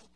One